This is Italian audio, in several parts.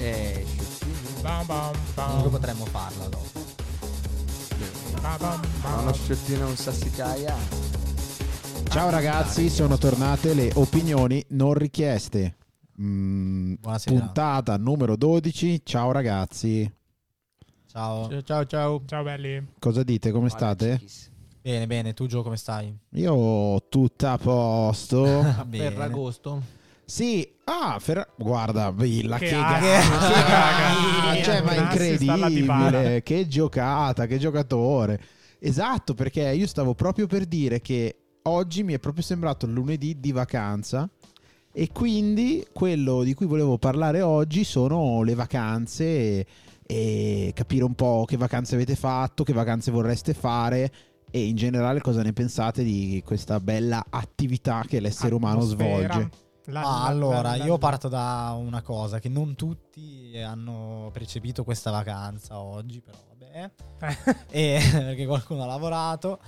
Eh. Bam, bam, bam. Comunque potremmo farla dopo. Uno sciottino un sassicaia. Ciao ragazzi, sono tornate le opinioni non richieste. Mm, Buonasera. puntata numero 12. Ciao ragazzi, Ciao. Ciao, ciao. Ciao, belli. cosa dite? Come Guarda, state? cichis. Bene, bene. Tu, Gio, come stai? Io tutto a posto. Bene. Ferragosto. Sì, ah, Ferra- guarda, Villa, che, Che ga- aga, che raga. ga- cioè, ma incredibile, che giocata, che giocatore. Esatto, perché io stavo proprio per dire che oggi mi è proprio sembrato lunedì di vacanza e quindi quello di cui volevo parlare oggi sono le vacanze e, e capire un po' che vacanze avete fatto, che vacanze vorreste fare e in generale cosa ne pensate di questa bella attività che l'essere umano svolge. La- Ah, la- allora, la- io parto da una cosa, che non tutti hanno percepito questa vacanza oggi, però vabbè, e, perché qualcuno ha lavorato.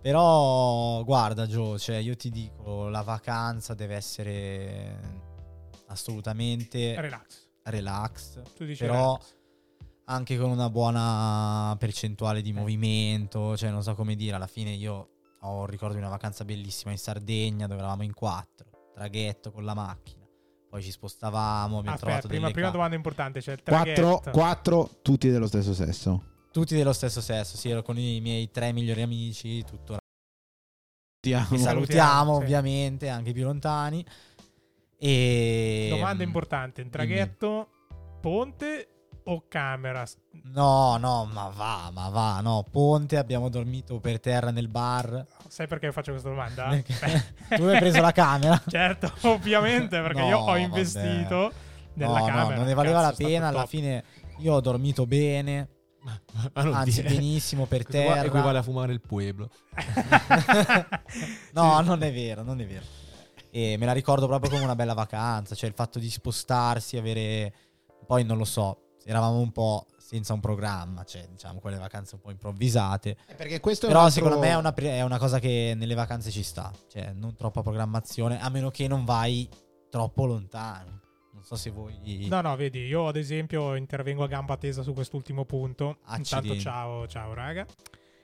Però guarda Gio, cioè io ti dico, la vacanza deve essere assolutamente Relax. relax, Tu dici però relax. anche con una buona percentuale di movimento, cioè non so come dire, alla fine io ho un ricordo di una vacanza bellissima in Sardegna dove eravamo in quattro, traghetto con la macchina, poi ci spostavamo, abbiamo Aspetta, trovato prima, prima domanda importante, c'è il Quattro, traghetto. quattro, tutti dello stesso sesso. tutti dello stesso sesso, sì, ero con i miei tre migliori amici, tuttora Ti amo. Li Salutiamo, salutiamo sì. ovviamente, anche i più lontani. E Domanda importante, in traghetto, ponte o camera? No, no, ma va, ma va, no, Ponte, abbiamo dormito per terra nel bar. Sai perché faccio questa domanda? Tu hai preso la camera? certo, ovviamente, perché No, io ho vabbè. investito nella no, camera. no, non ne valeva Cazzo, la pena. Alla top. fine io ho dormito bene, Ma non anzi dire. benissimo per Questo qua terra. equivale a fumare il pueblo. No, non è vero, non è vero. E me la ricordo proprio come una bella vacanza, cioè il fatto di spostarsi, avere... Poi non lo so, eravamo un po' senza un programma, cioè diciamo quelle vacanze un po' improvvisate. Eh, Perché questo è un Però altro- secondo me è una, è una cosa che nelle vacanze ci sta, cioè non troppa programmazione, a meno che non vai troppo lontano. Non so se voi... No, no, vedi, io ad esempio intervengo a gamba tesa su quest'ultimo punto. Intanto Accidenti. ciao, ciao raga.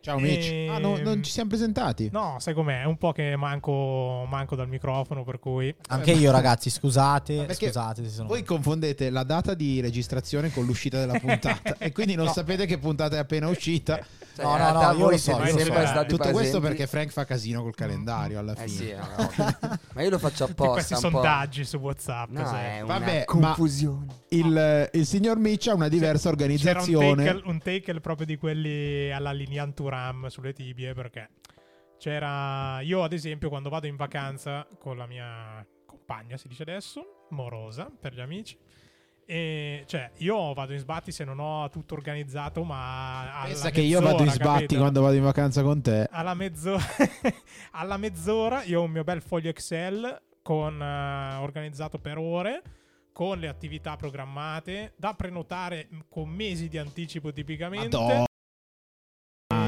Ciao Mitch. E- Ah, no, non ci siamo presentati. No, sai com'è? È un po' che manco, manco dal microfono, per cui... Anche io ragazzi, scusate, scusate se sono... Voi confondete la data di registrazione con l'uscita della puntata e quindi non No. sapete che puntata è appena uscita. Cioè, No, no, no, io lo so, io lo so. Tutto questo perché Frank fa casino col calendario alla Eh fine. sì, no. ma io lo faccio questi apposta po'. sondaggi su WhatsApp. No, sai. è una Vabbè, ma- confusione. Il, il signor Mitch ha una diversa C'era un organizzazione. tackle, un tackle proprio di quelli alla linea Turam sulle tibie perché c'era io ad esempio quando vado in vacanza con la mia compagna si dice adesso morosa per gli amici e cioè io vado in sbatti se non ho tutto organizzato ma Pensa che io vado in mezz'ora, sbatti capito? quando vado in vacanza con te. alla mezz'ora alla mezz'ora io ho un mio bel foglio Excel con eh, organizzato per ore con le attività programmate da prenotare con mesi di anticipo tipicamente Madonna.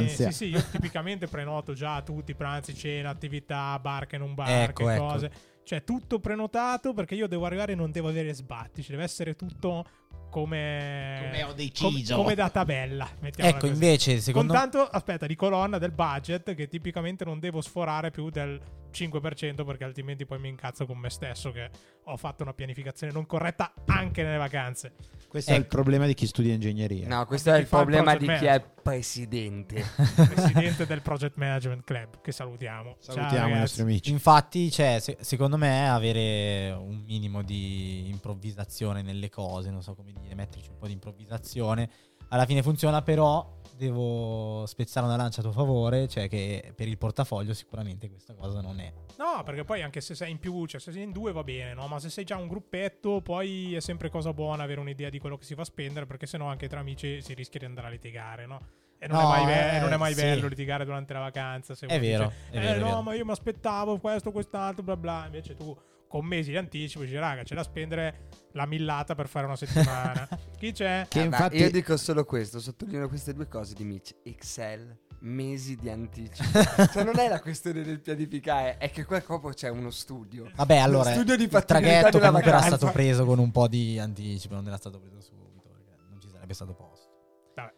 Eh, sì, sì, io tipicamente prenoto già tutti pranzi, cena, attività, bar che non bar, Ecco, che ecco. cose. Cioè, tutto prenotato perché io devo arrivare e non devo avere sbatti. Ci deve essere tutto come... Come ho com- deciso. come da tabella. mettiamola Ecco, così. invece, Con secondo tanto, aspetta, di colonna del budget che tipicamente non devo sforare più del 5% perché altrimenti poi mi incazzo con me stesso che ho fatto una pianificazione non corretta anche nelle vacanze. Questo è il Ecco. problema di chi studia ingegneria. No, questo è il fa il problema di chi è presidente. Presidente del Project Management Club, che salutiamo. Ciao, Salutiamo i ragazzi. nostri amici. Infatti, cioè, se- secondo me avere un minimo di improvvisazione nelle cose, non so come dire, metterci un po' di improvvisazione, alla fine funziona, però devo spezzare una lancia a tuo favore, cioè che per il portafoglio sicuramente questa cosa non è. No, perché poi anche se sei in più, cioè se sei in due va bene, no? Ma se sei già un gruppetto, poi è sempre cosa buona avere un'idea di quello che si fa spendere, perché sennò anche tra amici si rischia di andare a litigare, no? E non No, è mai, be- eh, non è mai sì. bello litigare durante la vacanza. Se È vero, dice, è eh vero, è no, vero. ma io mi aspettavo questo, quest'altro, bla bla. Invece tu con mesi di anticipo dici, raga, c'è da spendere la millata per fare una settimana. Chi c'è? Che Eh, ma infatti io dico solo questo, sottolineo queste due cose di Mitch. Excel, mesi di anticipo. cioè non è la questione del pianificare, è che qua proprio c'è uno studio. Vabbè, allora, Lo studio di il traghetto comunque era vacanza. stato preso con un po' di anticipo, non era stato preso subito, perché non ci sarebbe stato posto. Vabbè.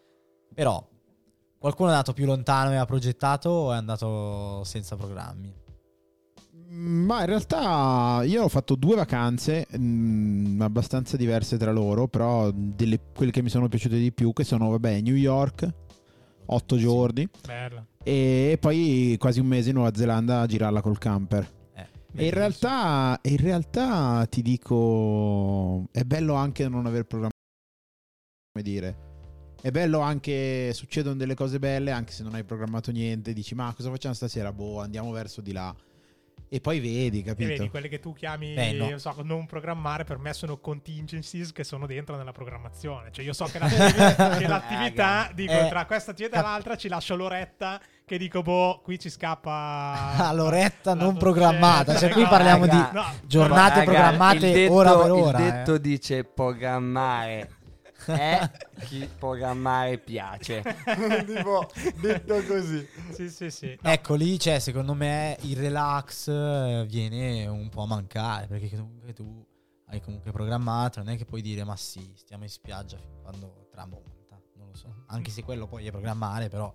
Però, qualcuno è andato più lontano e ha progettato o è andato senza programmi? Ma in realtà io ho fatto due vacanze mm, abbastanza diverse tra loro, però delle, quelle che mi sono piaciute di più, che sono, vabbè, New York, otto Sì. giorni, Bella. e poi quasi un mese in Nuova Zelanda a girarla col camper. Eh, E in realtà, in realtà ti dico, è bello anche non aver programmato, come dire. È bello anche, succedono delle cose belle anche se non hai programmato niente, dici ma cosa facciamo stasera? Boh, andiamo verso di là. E poi vedi, E capito? vedi, quelle che tu chiami, Beh, no. non so, non programmare, per me sono contingencies che sono dentro nella programmazione. Cioè, io so che, l'attività, che l'attività, dico, Eh, tra questa attività e l'altra ci lascio l'oretta che dico, boh, qui ci scappa... Ah, l'oretta la non docetta, programmata, cioè qui no, parliamo raga. di no, giornate Raga, programmate detto- ora per ora. Il eh. detto dice programmare è chi programmare piace. tipo, detto così. Sì, sì, sì. Ecco lì, cioè, secondo me il relax eh, viene un po' a mancare perché comunque tu hai comunque programmato, non è che puoi dire ma sì, stiamo in spiaggia fin quando tramonta, non lo so. Anche se quello poi è programmare, però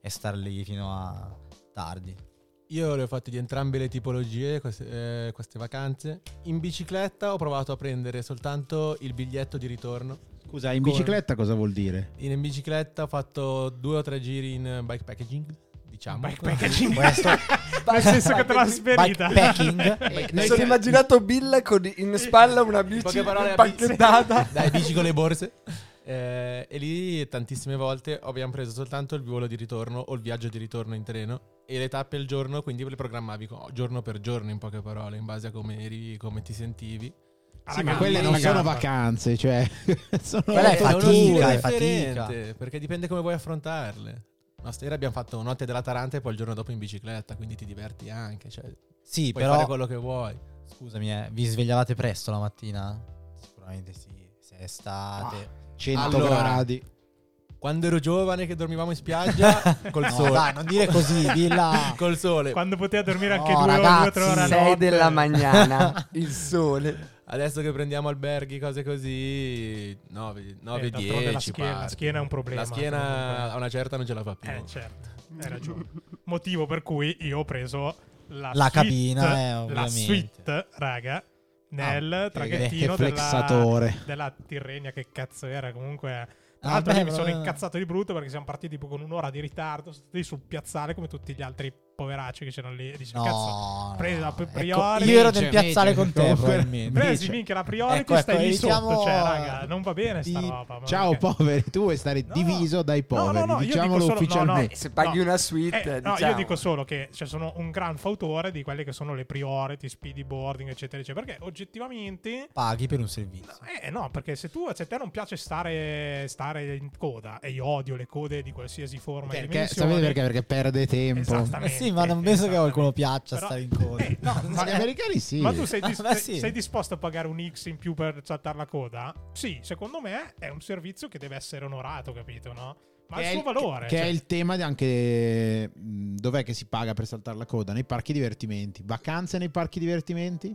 è star lì fino a tardi. Io le ho fatte di entrambe le tipologie, queste, eh, queste vacanze. In bicicletta ho provato a prendere soltanto il biglietto di ritorno. Scusa, in bicicletta cosa vuol dire? In, in bicicletta ho fatto due o tre giri in bike packaging, diciamo. Bike packaging. Questo Nel senso che te l'ha sperita. bikepacking Mi sono immaginato Bill con in spalla una bici impacchettata. Dai, bici con le borse. Eh, e lì tantissime volte abbiamo preso soltanto il volo di ritorno o il viaggio di ritorno in treno e le tappe il giorno, quindi le programmavi giorno per giorno in poche parole, in base a come eri, come ti sentivi. Sì, ma quelle non sono vacanze, cioè sono Quella è fatica, è fatica. Perché dipende come vuoi affrontarle. No, stasera abbiamo fatto notte della Taranta e poi il giorno dopo in bicicletta, quindi ti diverti anche. Cioè, Sì, puoi però fare quello che vuoi. scusami, eh, vi svegliavate presto la mattina? Sicuramente sì, se è estate. 100 Allora. gradi. Quando ero giovane che dormivamo in spiaggia, col No, sole. dai, non dire così, dilla. Col sole. Quando poteva dormire No, anche due, o ragazzi, due o tre ore a 6 notte. della mañana, il sole. Adesso che prendiamo alberghi, cose così, 9, Eh, 9 d'altronde 10 la schiena, la schiena è un problema. La schiena comunque. a una certa non ce la fa più. Eh, certo, hai ragione. Motivo per cui io ho preso la, La suite- cabina, eh, la suite, raga, nel Ah, che- traghettino che della, flexatore. della Tirrenia, che cazzo era comunque... Tra Ah, l'altro beh, io mi sono incazzato di brutto perché siamo partiti tipo con un'ora di ritardo, sono stati sul piazzale come tutti gli altri poveracci che c'erano lì. E dici, No, cazzo, da no. priori- Ecco, io ero nel piazzale con te, probabilmente. presi minchia la priority Ecco, ecco, stai lì evitiamo- sotto, cioè raga, non va bene sta Di- roba. Ciao perché- poveri, tu vuoi stare No. diviso dai No, no, poveri, no, io diciamolo solo- no, no, ufficialmente. Se paghi No. una suite, Eh, no, diciamo. io dico solo che cioè, sono un gran fautore di quelle che sono le priority, speedy boarding, eccetera, eccetera. Perché oggettivamente. Paghi per un servizio. Eh no, perché se tu se a te non piace stare, stare in coda, e io odio le code di qualsiasi forma e Perché, dimensione. sapete perché? Perché perde tempo. Eh Esattamente. Sì, ma non penso che a qualcuno piaccia Però- stare in coda. Eh, no, Ma ma, gli americani sì. ma tu sei, dis- Beh, sei- sì. sei disposto a pagare un X in più per saltare la coda? Sì, secondo me è un servizio che deve essere onorato, capito, no? Ma ha Che il suo valore. Che cioè- è il tema di anche dov'è che si paga per saltare la coda? Nei parchi divertimenti. Vacanze nei parchi divertimenti?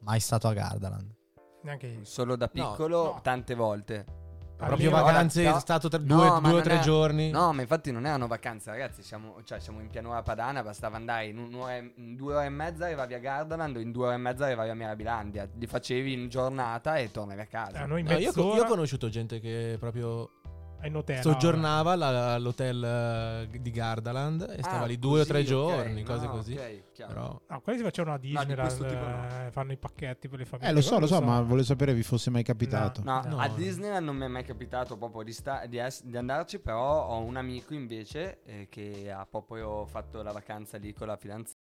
Mai stato a Gardaland. Neanche io. Solo da No, piccolo, no. tante volte. Proprio vacanze, no. è stato tra No, due, o tre è- giorni. No, ma infatti non erano vacanze, ragazzi. Siamo, cioè, siamo in pianura padana. Bastava andare in, un'ora in due ore e mezza, arrivavi a Gardaland, o in due ore e mezza arrivavi a Mirabilandia. Li facevi in giornata e tornavi a casa. Eh, No, io, io ho conosciuto gente che proprio in hotel. soggiornava all'hotel eh, di Gardaland e stava Ah, lì due o tre così, giorni, cose no, così. ok, chiaro. Però No, quelli si facevano a di Disneyland, questo tipo no. eh, fanno i pacchetti per le famiglie. Eh, lo so, lo so, ma volevo sapere vi fosse mai capitato. No, No, a no. Disneyland non mi è mai capitato proprio di, sta- di ess- di andarci, però ho un amico invece eh, che ha proprio fatto la vacanza lì con la fidanzata.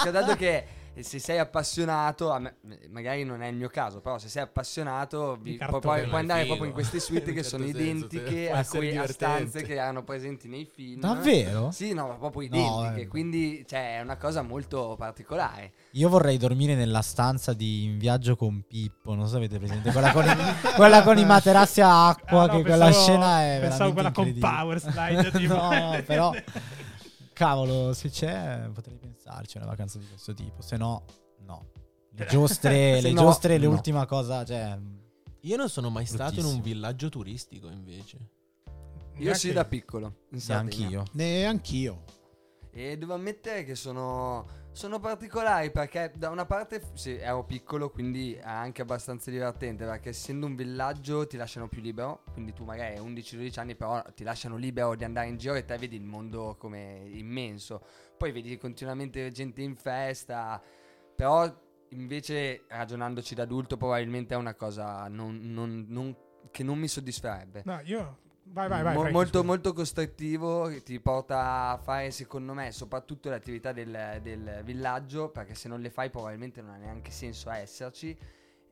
Ecco, dato che se sei appassionato, a me- magari non è il mio caso, però se sei appassionato vi- puoi, cartone. puoi- puoi andare Figo. proprio in queste suite In che sono certo senso, identiche a, divertente. stanze che erano presenti nei film. Davvero? Sì, no, ma proprio No, identiche, eh. quindi cioè, è una cosa molto particolare. Io vorrei dormire nella stanza di In viaggio con Pippo. Non so se avete presente quella con i, quella con i materassi a acqua. Ah, no, che quella pensavo- scena è. Pensavo quella con. Power Slide. tipo. no, no, però. Cavolo, se c'è, potrei pensarci una vacanza di questo tipo. Se no, no. Le giostre, Se le no, giostre è no. l'ultima cosa. Cioè, Io non sono mai stato in un villaggio turistico invece. Io sì, da piccolo. in Sardegna. anch'io. Neanch'io. E devo ammettere che sono, sono particolari perché da una parte sì, ero piccolo, quindi è anche abbastanza divertente perché essendo un villaggio ti lasciano più libero, quindi tu magari hai 11-12 anni però ti lasciano libero di andare in giro e te vedi il mondo come immenso. Poi vedi continuamente gente in festa, però invece ragionandoci da adulto probabilmente è una cosa non- non- non- che non mi soddisferebbe. No, io. Vai, vai, vai. Mo- molto, scusa. molto costrittivo che ti porta a fare secondo me soprattutto le attività del, del villaggio perché se non le fai probabilmente non ha neanche senso esserci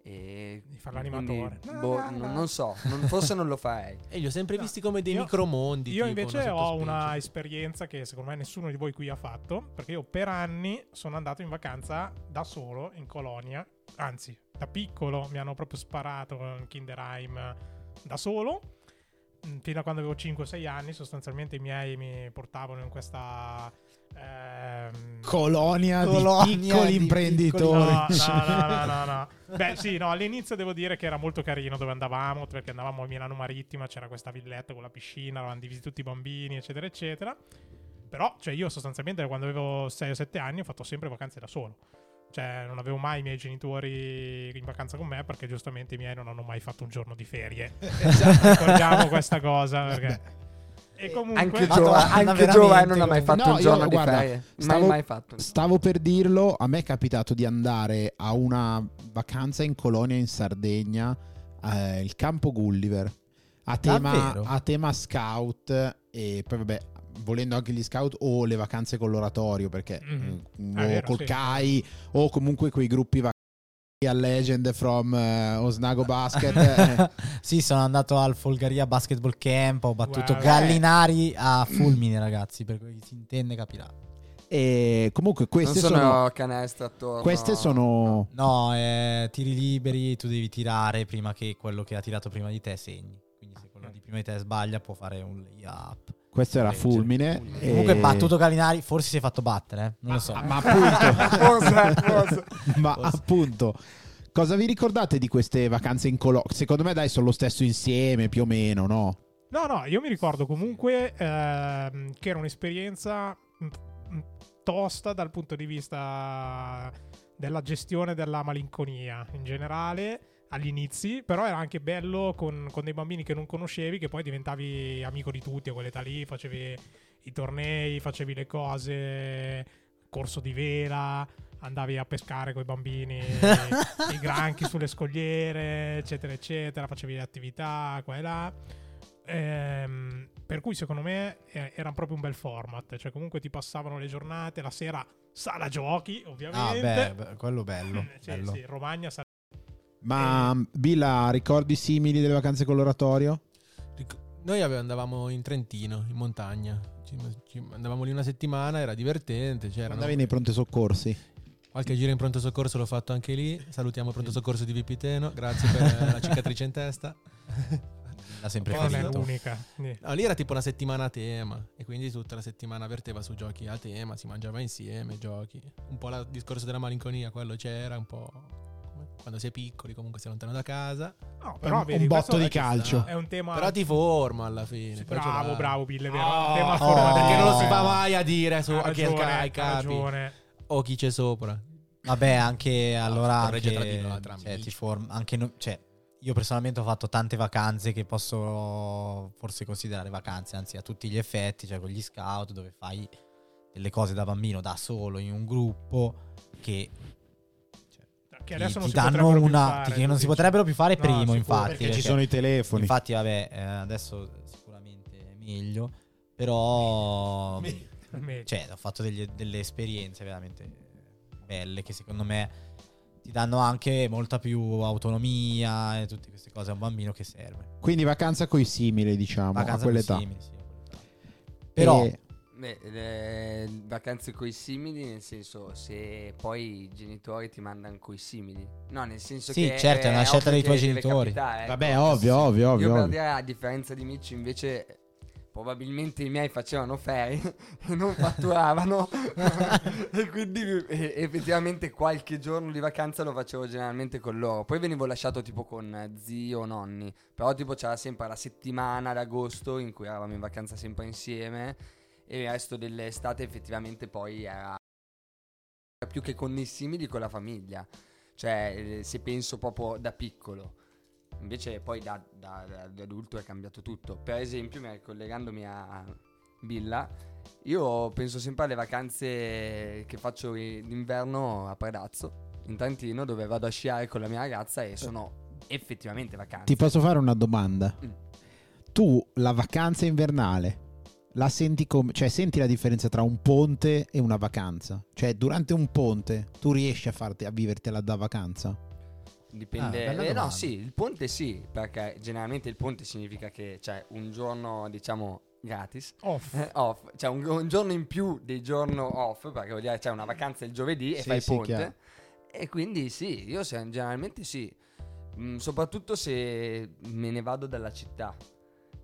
e Di fare l'animatore. quindi, boh, non, non so non- forse non lo farei E li ho sempre No, visti come dei io- micromondi. Io tipo, invece una ho una esperienza che secondo me nessuno di voi qui ha fatto, perché io per anni sono andato in vacanza da solo in colonia, anzi da piccolo mi hanno proprio sparato in Kinderheim da solo, Mm, fino a quando avevo 5-6 anni sostanzialmente i miei mi portavano in questa... ehm, Colonia, Colonia di piccoli di imprenditori. No, no, no, no, no, no. Beh, sì, no, all'inizio devo dire che era molto carino dove andavamo, perché andavamo a Milano Marittima, c'era questa villetta con la piscina, avevamo divisi tutti i bambini, eccetera, eccetera. Però, cioè, io sostanzialmente quando avevo 6 o 7 anni ho fatto sempre vacanze da solo. Cioè, non avevo mai i miei genitori in vacanza con me perché giustamente i miei non hanno mai fatto un giorno di ferie. Ricordiamo questa cosa perché... E comunque... anche, Madonna, Giova, anche veramente, Giova non ha mai fatto No, un io, giorno di guarda, ferie stavo- mai fatto Stavo per dirlo, a me è capitato di andare a una vacanza in colonia in Sardegna, eh, il campo Gulliver, a tema, a tema scout e poi vabbè, volendo anche gli scout o le vacanze con l'oratorio perché Mhm. mm, È o vero, col sì. CAI o comunque quei gruppi a Legend from eh, Osnago Basket eh, sì, sono andato al Folgaria Basketball Camp. Ho battuto Wow. Gallinari a fulmine, ragazzi. Per cui si intende, capirà. e comunque queste non sono, sono, canestro attorno queste sono No, eh, tiri liberi, tu devi tirare prima che quello che ha tirato prima di te segni. Quindi se quello di prima di te sbaglia può fare un layup. Questo era fulmine e- Comunque battuto Gallinari, forse si è fatto battere, eh? non lo so. Ah, ma appunto Forse, forse. Ma Forse. appunto, cosa vi ricordate di queste vacanze in colonia? Secondo me, dai, sono lo stesso insieme, più o meno, no? No, no, io mi ricordo comunque ehm, che era un'esperienza mm, mm, tosta dal punto di vista della gestione della malinconia in generale agli inizi, però era anche bello con, con dei bambini che non conoscevi, che poi diventavi amico di tutti a quell'età lì, facevi i tornei, facevi le cose, corso di vela, andavi a pescare con i bambini i granchi sulle scogliere, eccetera, eccetera, facevi le attività qua e là. Ehm, per cui secondo me eh, era proprio un bel format, cioè comunque ti passavano le giornate, la sera sala giochi, Ah, ovviamente. beh, beh, quello bello. Sì, bello. sì, Romagna Ma Billa, ricordi simili delle vacanze con l'oratorio? Noi andavamo in Trentino, in montagna. Andavamo lì una settimana, era divertente. C'erano Andavi nei pronti soccorsi. qualche giro in pronto soccorso, l'ho fatto anche lì. Salutiamo il pronto soccorso di Vipiteno. Grazie per la cicatrice in testa. L'ha sempre non è l'unica. Sì. No, lì era tipo una settimana a tema. E quindi tutta la settimana verteva su giochi a tema. Si mangiava insieme, giochi. Un po' il discorso della malinconia, quello c'era. Un po' quando è piccoli, comunque si è lontano da casa. No, però un, vedi, un botto di calcio. È un tema Però ti forma alla fine. Sì, bravo, l'ha. bravo, Bill, è vero. Oh, un tema oh. Perché non lo si Eh. fa mai a dire su, Ha a chi è il ragione, ca- capi. ragione. O chi c'è sopra. Vabbè, anche allora corregge anche, tra di noi, tra cioè, ti form- anche no- cioè, io personalmente ho fatto tante vacanze che posso forse considerare vacanze, anzi a tutti gli effetti, cioè con gli scout dove fai delle cose da bambino da solo in un gruppo che Che ti, adesso non ti si danno potrebbero più una fare, che non si potrebbero più fare No, primo, sicuro, infatti, perché Perché ci sono i telefoni. infatti vabbè, eh, adesso sicuramente è meglio, però Meglio. cioè, ho fatto degli- delle esperienze veramente belle che secondo me ti danno anche molta più autonomia e tutte queste cose a un bambino che serve. Quindi vacanza coi simili, diciamo, Vacanza a quell'età. simili, sì, a quell'età. Però E- Beh, le vacanze coi simili, nel senso, se poi i genitori ti mandano coi simili. No, nel senso Sì, che. certo, è una scelta dei tuoi genitori. capitare, ecco. Vabbè, ovvio, ovvio, ovvio, Io per ovvio. dire, a differenza di Mitch, invece. Probabilmente i miei facevano ferie e non fatturavano e quindi eh, effettivamente qualche giorno di vacanza lo facevo generalmente con loro. Poi venivo lasciato tipo con eh, zio o nonni, però tipo c'era sempre la settimana d'agosto in cui eravamo in vacanza sempre insieme e il resto dell'estate effettivamente poi era più che con i simili con la famiglia. Cioè, eh, se penso proprio da piccolo. Invece poi da, da- da- adulto è cambiato tutto. Per esempio, mi- collegandomi a Billa, io penso sempre alle vacanze che faccio in- d'inverno a Predazzo, in Trentino, dove vado a sciare con la mia ragazza e sono effettivamente vacanze. Ti posso fare una domanda? Mm. Tu la vacanza invernale la senti come, cioè senti la differenza tra un ponte e una vacanza? Cioè durante un ponte tu riesci a farti a vivertela da vacanza? Dipende. Ah, eh, no, sì, il ponte sì, perché generalmente il ponte significa che c'è un giorno, diciamo, gratis. Off. eh, off, cioè un, un giorno in più dei giorni off, perché vuol dire c'è una vacanza il giovedì e Sì, fai sì, ponte. chiaro. E quindi sì, io se- generalmente sì, Mm, soprattutto se me ne vado dalla città.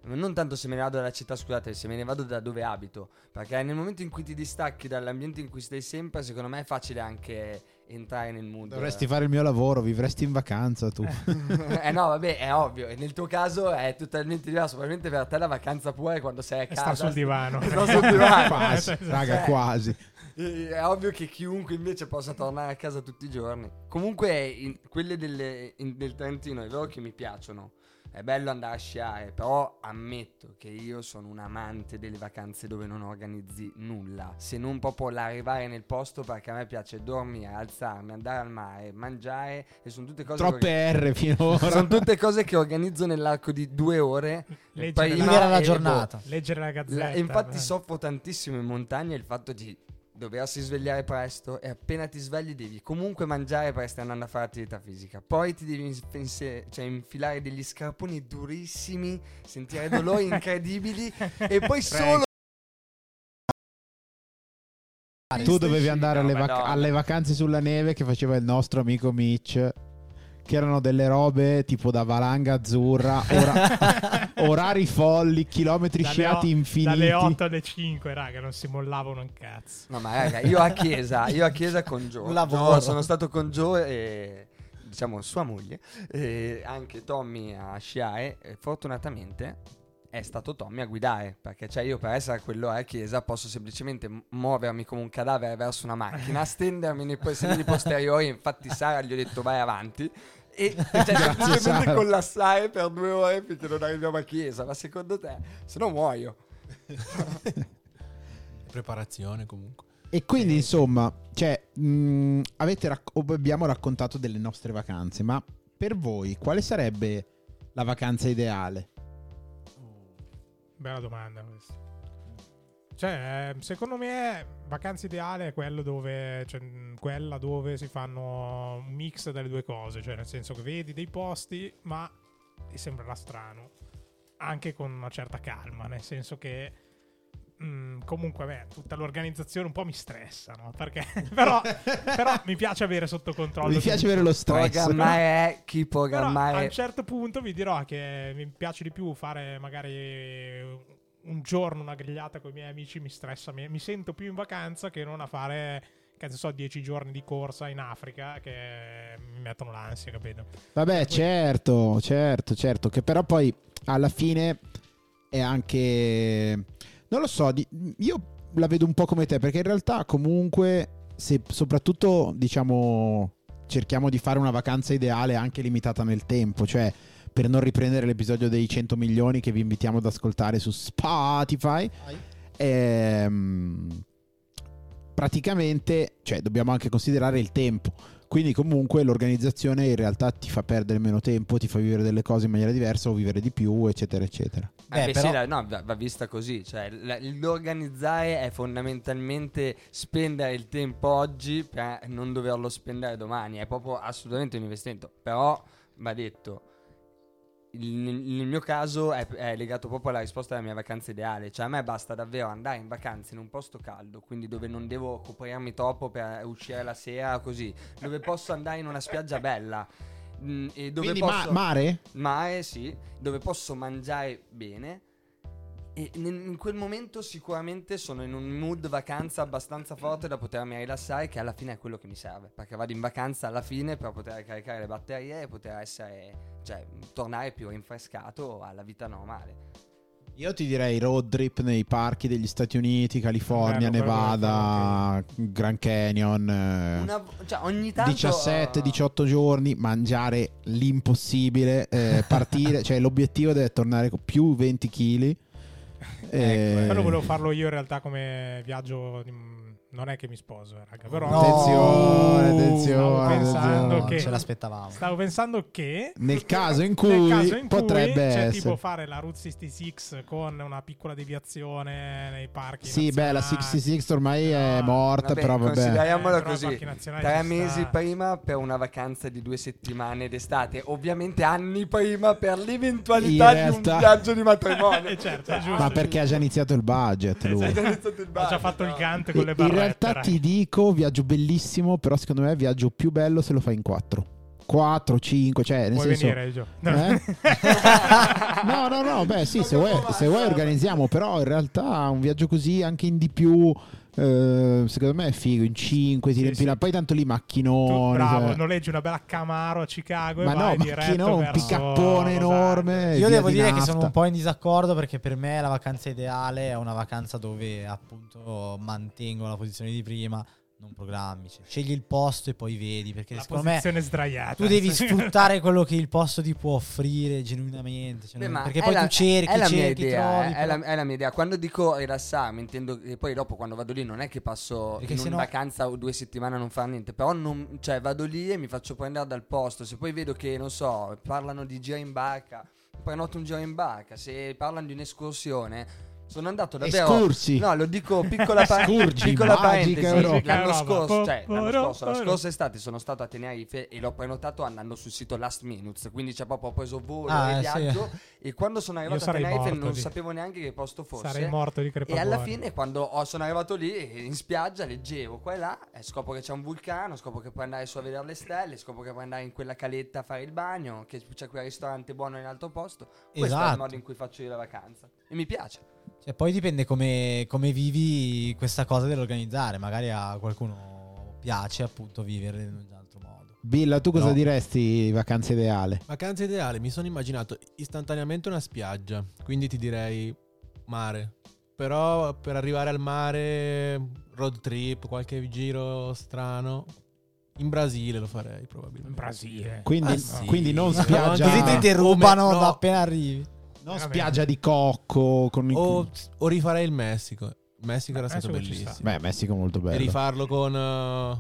Non tanto se me ne vado dalla città, scusate, se me ne vado da dove abito. Perché nel momento in cui ti distacchi dall'ambiente in cui stai sempre, secondo me è facile anche entrare nel mood. Dovresti fare il mio lavoro, vivresti in vacanza tu. eh no, vabbè, è ovvio. E nel tuo caso è totalmente diverso. Probabilmente per te la vacanza pure è quando sei a casa. sta sul divano. Sta sul divano. quasi, raga, Cioè, quasi. eh, È ovvio che chiunque invece possa tornare a casa tutti i giorni. Comunque, in- quelle delle- in- del Trentino è vero che mi piacciono. È bello andare a sciare, però ammetto che io sono un amante delle vacanze dove non organizzi nulla, se non proprio l'arrivare nel posto perché a me piace dormire, alzarmi, andare al mare, mangiare e sono tutte cose che Troppe R finora. sono tutte cose che organizzo nell'arco di due ore. Leggere la- la giornata. Leggere la gazzetta. la- infatti eh. soffro tantissimo in montagna il fatto di doversi svegliare presto e appena ti svegli devi comunque mangiare perché stai andando a fare attività fisica. Poi ti devi inse- cioè, infilare degli scarponi durissimi, sentire dolori incredibili e poi solo... Tu dovevi andare alle, No, vac- Madonna. alle vacanze sulla neve che faceva il nostro amico Mitch. Che erano delle robe tipo da valanga azzurra, ora- orari folli, chilometri Dalle sciati o- infiniti. Dalle 8 alle 5, raga, non si mollavano un cazzo. No ma raga, io a chiesa, io a chiesa con Joe. Lavoro. Joe, sono stato con Joe e diciamo sua moglie e anche Tommy a sciare e fortunatamente è stato Tommy a guidare perché cioè io per essere a quell'ora a chiesa posso semplicemente muovermi come un cadavere verso una macchina, stendermi nei sedili posteriori, infatti Sara gli ho detto vai avanti e cioè, semplicemente Sara. collassare per due ore finché non arriviamo a chiesa, ma secondo te se no muoio. Preparazione comunque. E quindi, insomma, cioè, mh, avete rac- o abbiamo raccontato delle nostre vacanze, ma per voi quale sarebbe la vacanza ideale? Bella domanda questa. Cioè, eh, secondo me, vacanza ideale è quello dove, cioè, quella dove si fanno un mix delle due cose. Cioè, nel senso che vedi dei posti, ma ti sembrerà strano. Anche con una certa calma, nel senso che. Mh, comunque, beh, tutta l'organizzazione un po' mi stressa, no? Perché, però, però mi piace avere sotto controllo. Mi piace avere lo stress. Programmare è chi a programmare. un certo punto vi dirò che mi piace di più fare magari un giorno una grigliata con i miei amici, mi stressa, mi, mi sento più in vacanza che non a fare, che ne so, dieci giorni di corsa in Africa che mi mettono l'ansia, capito? Vabbè, certo, certo, certo, che però poi alla fine è anche... Non lo so, di- io la vedo un po' come te, perché in realtà comunque, se soprattutto diciamo cerchiamo di fare una vacanza ideale anche limitata nel tempo, cioè per non riprendere l'episodio dei 100 milioni che vi invitiamo ad ascoltare su Spotify, ehm, praticamente, cioè dobbiamo anche considerare il tempo. Quindi comunque l'organizzazione in realtà ti fa perdere meno tempo, ti fa vivere delle cose in maniera diversa o vivere di più, eccetera, eccetera. Eh, Beh, beh, però- sì, la- no, va, va vista così. Cioè, la- l'organizzare è fondamentalmente spendere il tempo oggi per non doverlo spendere domani. È proprio assolutamente un investimento. Però va detto. Il- nel mio caso è, è legato proprio alla risposta della mia vacanza ideale. Cioè, a me basta davvero andare in vacanza in un posto caldo, quindi dove non devo coprirmi troppo per uscire la sera, così, dove posso andare in una spiaggia bella. mm, e dove Quindi ma- posso... mare? mare, sì, dove posso mangiare bene. E in, in quel momento sicuramente sono in un mood vacanza abbastanza forte da potermi rilassare, che alla fine è quello che mi serve. Perché vado in vacanza alla fine per poter caricare le batterie e poter essere, cioè, tornare più rinfrescato alla vita normale. Io ti direi road trip nei parchi degli Stati Uniti, California, Bello, Nevada, Grand Canyon. eh, Una, cioè, ogni tanto. 17-18 giorni, mangiare l'impossibile, eh, partire, cioè l'obiettivo deve tornare con più 20 kg. Ecco, quello volevo farlo io in realtà come viaggio. Non è che mi sposo, eh, raga, però. No. Attenzione, Stavo attenzione, pensando attenzione. che- ce l'aspettavamo. Stavo pensando che. Nel caso in cui caso in cui potrebbe c'è essere. tipo fare la Route 66 con una piccola deviazione nei parchi. Sì, beh, la nazionali. 66 ormai è No, morta, vabbè, però vabbè. consideriamolo Eh, così. Tre mesi sta. prima per una vacanza di due settimane d'estate. Ovviamente anni prima per l'eventualità In di realtà- un viaggio di matrimonio. Eh, certo, è giusto. Ma perché ha già iniziato il budget lui. Hai già iniziato il Ho già budget, fatto il no? cante con le In barrette. Realtà ti dico, viaggio bellissimo, però secondo me è viaggio più bello se lo fai in quattro. 4, 5, cioè nel Puoi senso... venire, Gio. Eh? no, no, no, beh sì, se vuoi, se vuoi organizziamo, però in realtà un viaggio così anche in di più, eh, secondo me è figo, in 5 ti Sì, riempi la- sì. poi tanto lì Tu, macchinoni. bravo, cioè- noleggi una bella Camaro a Chicago Ma e no, vai diretto macchino, un Los enorme. Io devo di dire che nafta. sono un po' in disaccordo perché per me la vacanza ideale è una vacanza dove appunto mantengo la posizione di prima, non programmi. cioè, scegli il posto e poi vedi perché La secondo me sdraiata. tu devi sfruttare quello che il posto ti può offrire genuinamente. cioè, Beh, non- perché poi la- tu cerchi, è la mia cerchi, idea, trovi. eh, è, però- la, è la mia idea. Quando dico rilassarmi, intendo che poi dopo quando vado lì non è che passo Perché in una no- vacanza o due settimane a non fare niente, però non, cioè, vado lì e mi faccio prendere dal posto. Se poi vedo che, non so, parlano di giro in barca, prenoto un giro in barca. Se parlano di un'escursione, sono andato davvero... Escursi. No, lo dico piccola, pa- Scurgi, piccola parentesi. Europa. L'anno scorso, cioè, l'anno scorso, la scorsa estate sono stato a Tenerife e l'ho prenotato andando sul sito Last Minutes, quindi c'è proprio ho preso volo Ah, e sì. viaggio e quando sono arrivato a Tenerife non lì. sapevo neanche che posto fosse. Sarei morto di E crepagore. alla fine, quando ho- sono arrivato lì eh, in spiaggia, leggevo qua e là, e scopro che c'è un vulcano, scopro che puoi andare su a vedere le stelle, scopro che puoi andare in quella caletta a fare il bagno, che c'è quel ristorante buono in altro posto. Questo è il Esatto. modo in cui faccio io la vacanza. E mi piace. Cioè, poi dipende come, come vivi questa cosa dell'organizzare. Magari a qualcuno piace appunto vivere in un altro modo. Billa, tu cosa No. diresti vacanza ideale? Vacanza ideale, mi sono immaginato istantaneamente una spiaggia, quindi ti direi mare. Però per arrivare al mare, road trip, qualche giro strano. In Brasile lo farei probabilmente. In Brasile. Quindi, Ah, sì. quindi non No, spiaggia, Così ti derubano no. da appena arrivi. Non Va spiaggia di cocco. Con i- O, o rifarei il Messico. Il Messico era Eh, stato Messico bellissimo. sta. Beh, Messico molto E bello. rifarlo con, eh,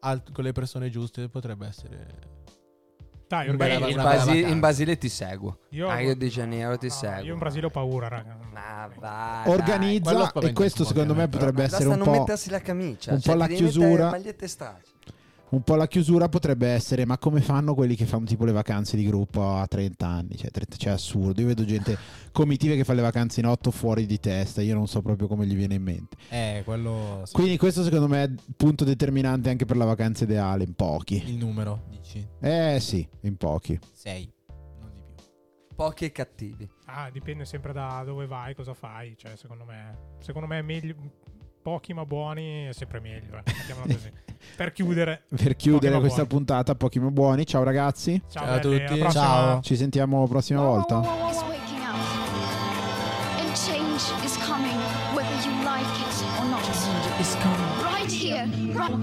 alt- con le persone giuste potrebbe essere... Dai, in, una bella Basi- in Basile ti seguo. Io- a Rio de Janeiro ti No, seguo. Io in Brasile ho paura, raga. Ma va. Organizza e questo secondo me potrebbe Basta essere un non po', mettersi la camicia. un cioè, po' la ti chiusura. Un po' la chiusura potrebbe essere ma come fanno quelli che fanno tipo le vacanze di gruppo a 30 anni cioè, 30 cioè, è assurdo io vedo gente comitive che fa le vacanze in otto fuori di testa io non so proprio come gli viene in mente Eh, quello. sì. quindi questo secondo me è il punto determinante anche per la vacanza ideale in pochi Il numero, dici. eh sì in pochi 6. Non di più. Pochi e cattivi. Ah, dipende sempre da dove vai, cosa fai. Cioè, secondo me, secondo me è meglio. Pochi ma buoni è sempre meglio. Eh. Mettiamola così. per chiudere. per chiudere questa buoni. puntata pochi ma buoni ciao ragazzi Ciao, Ciao a tutti. prossima. Ciao. ci sentiamo la prossima volta is change is coming, whether you like it or not. Right here, right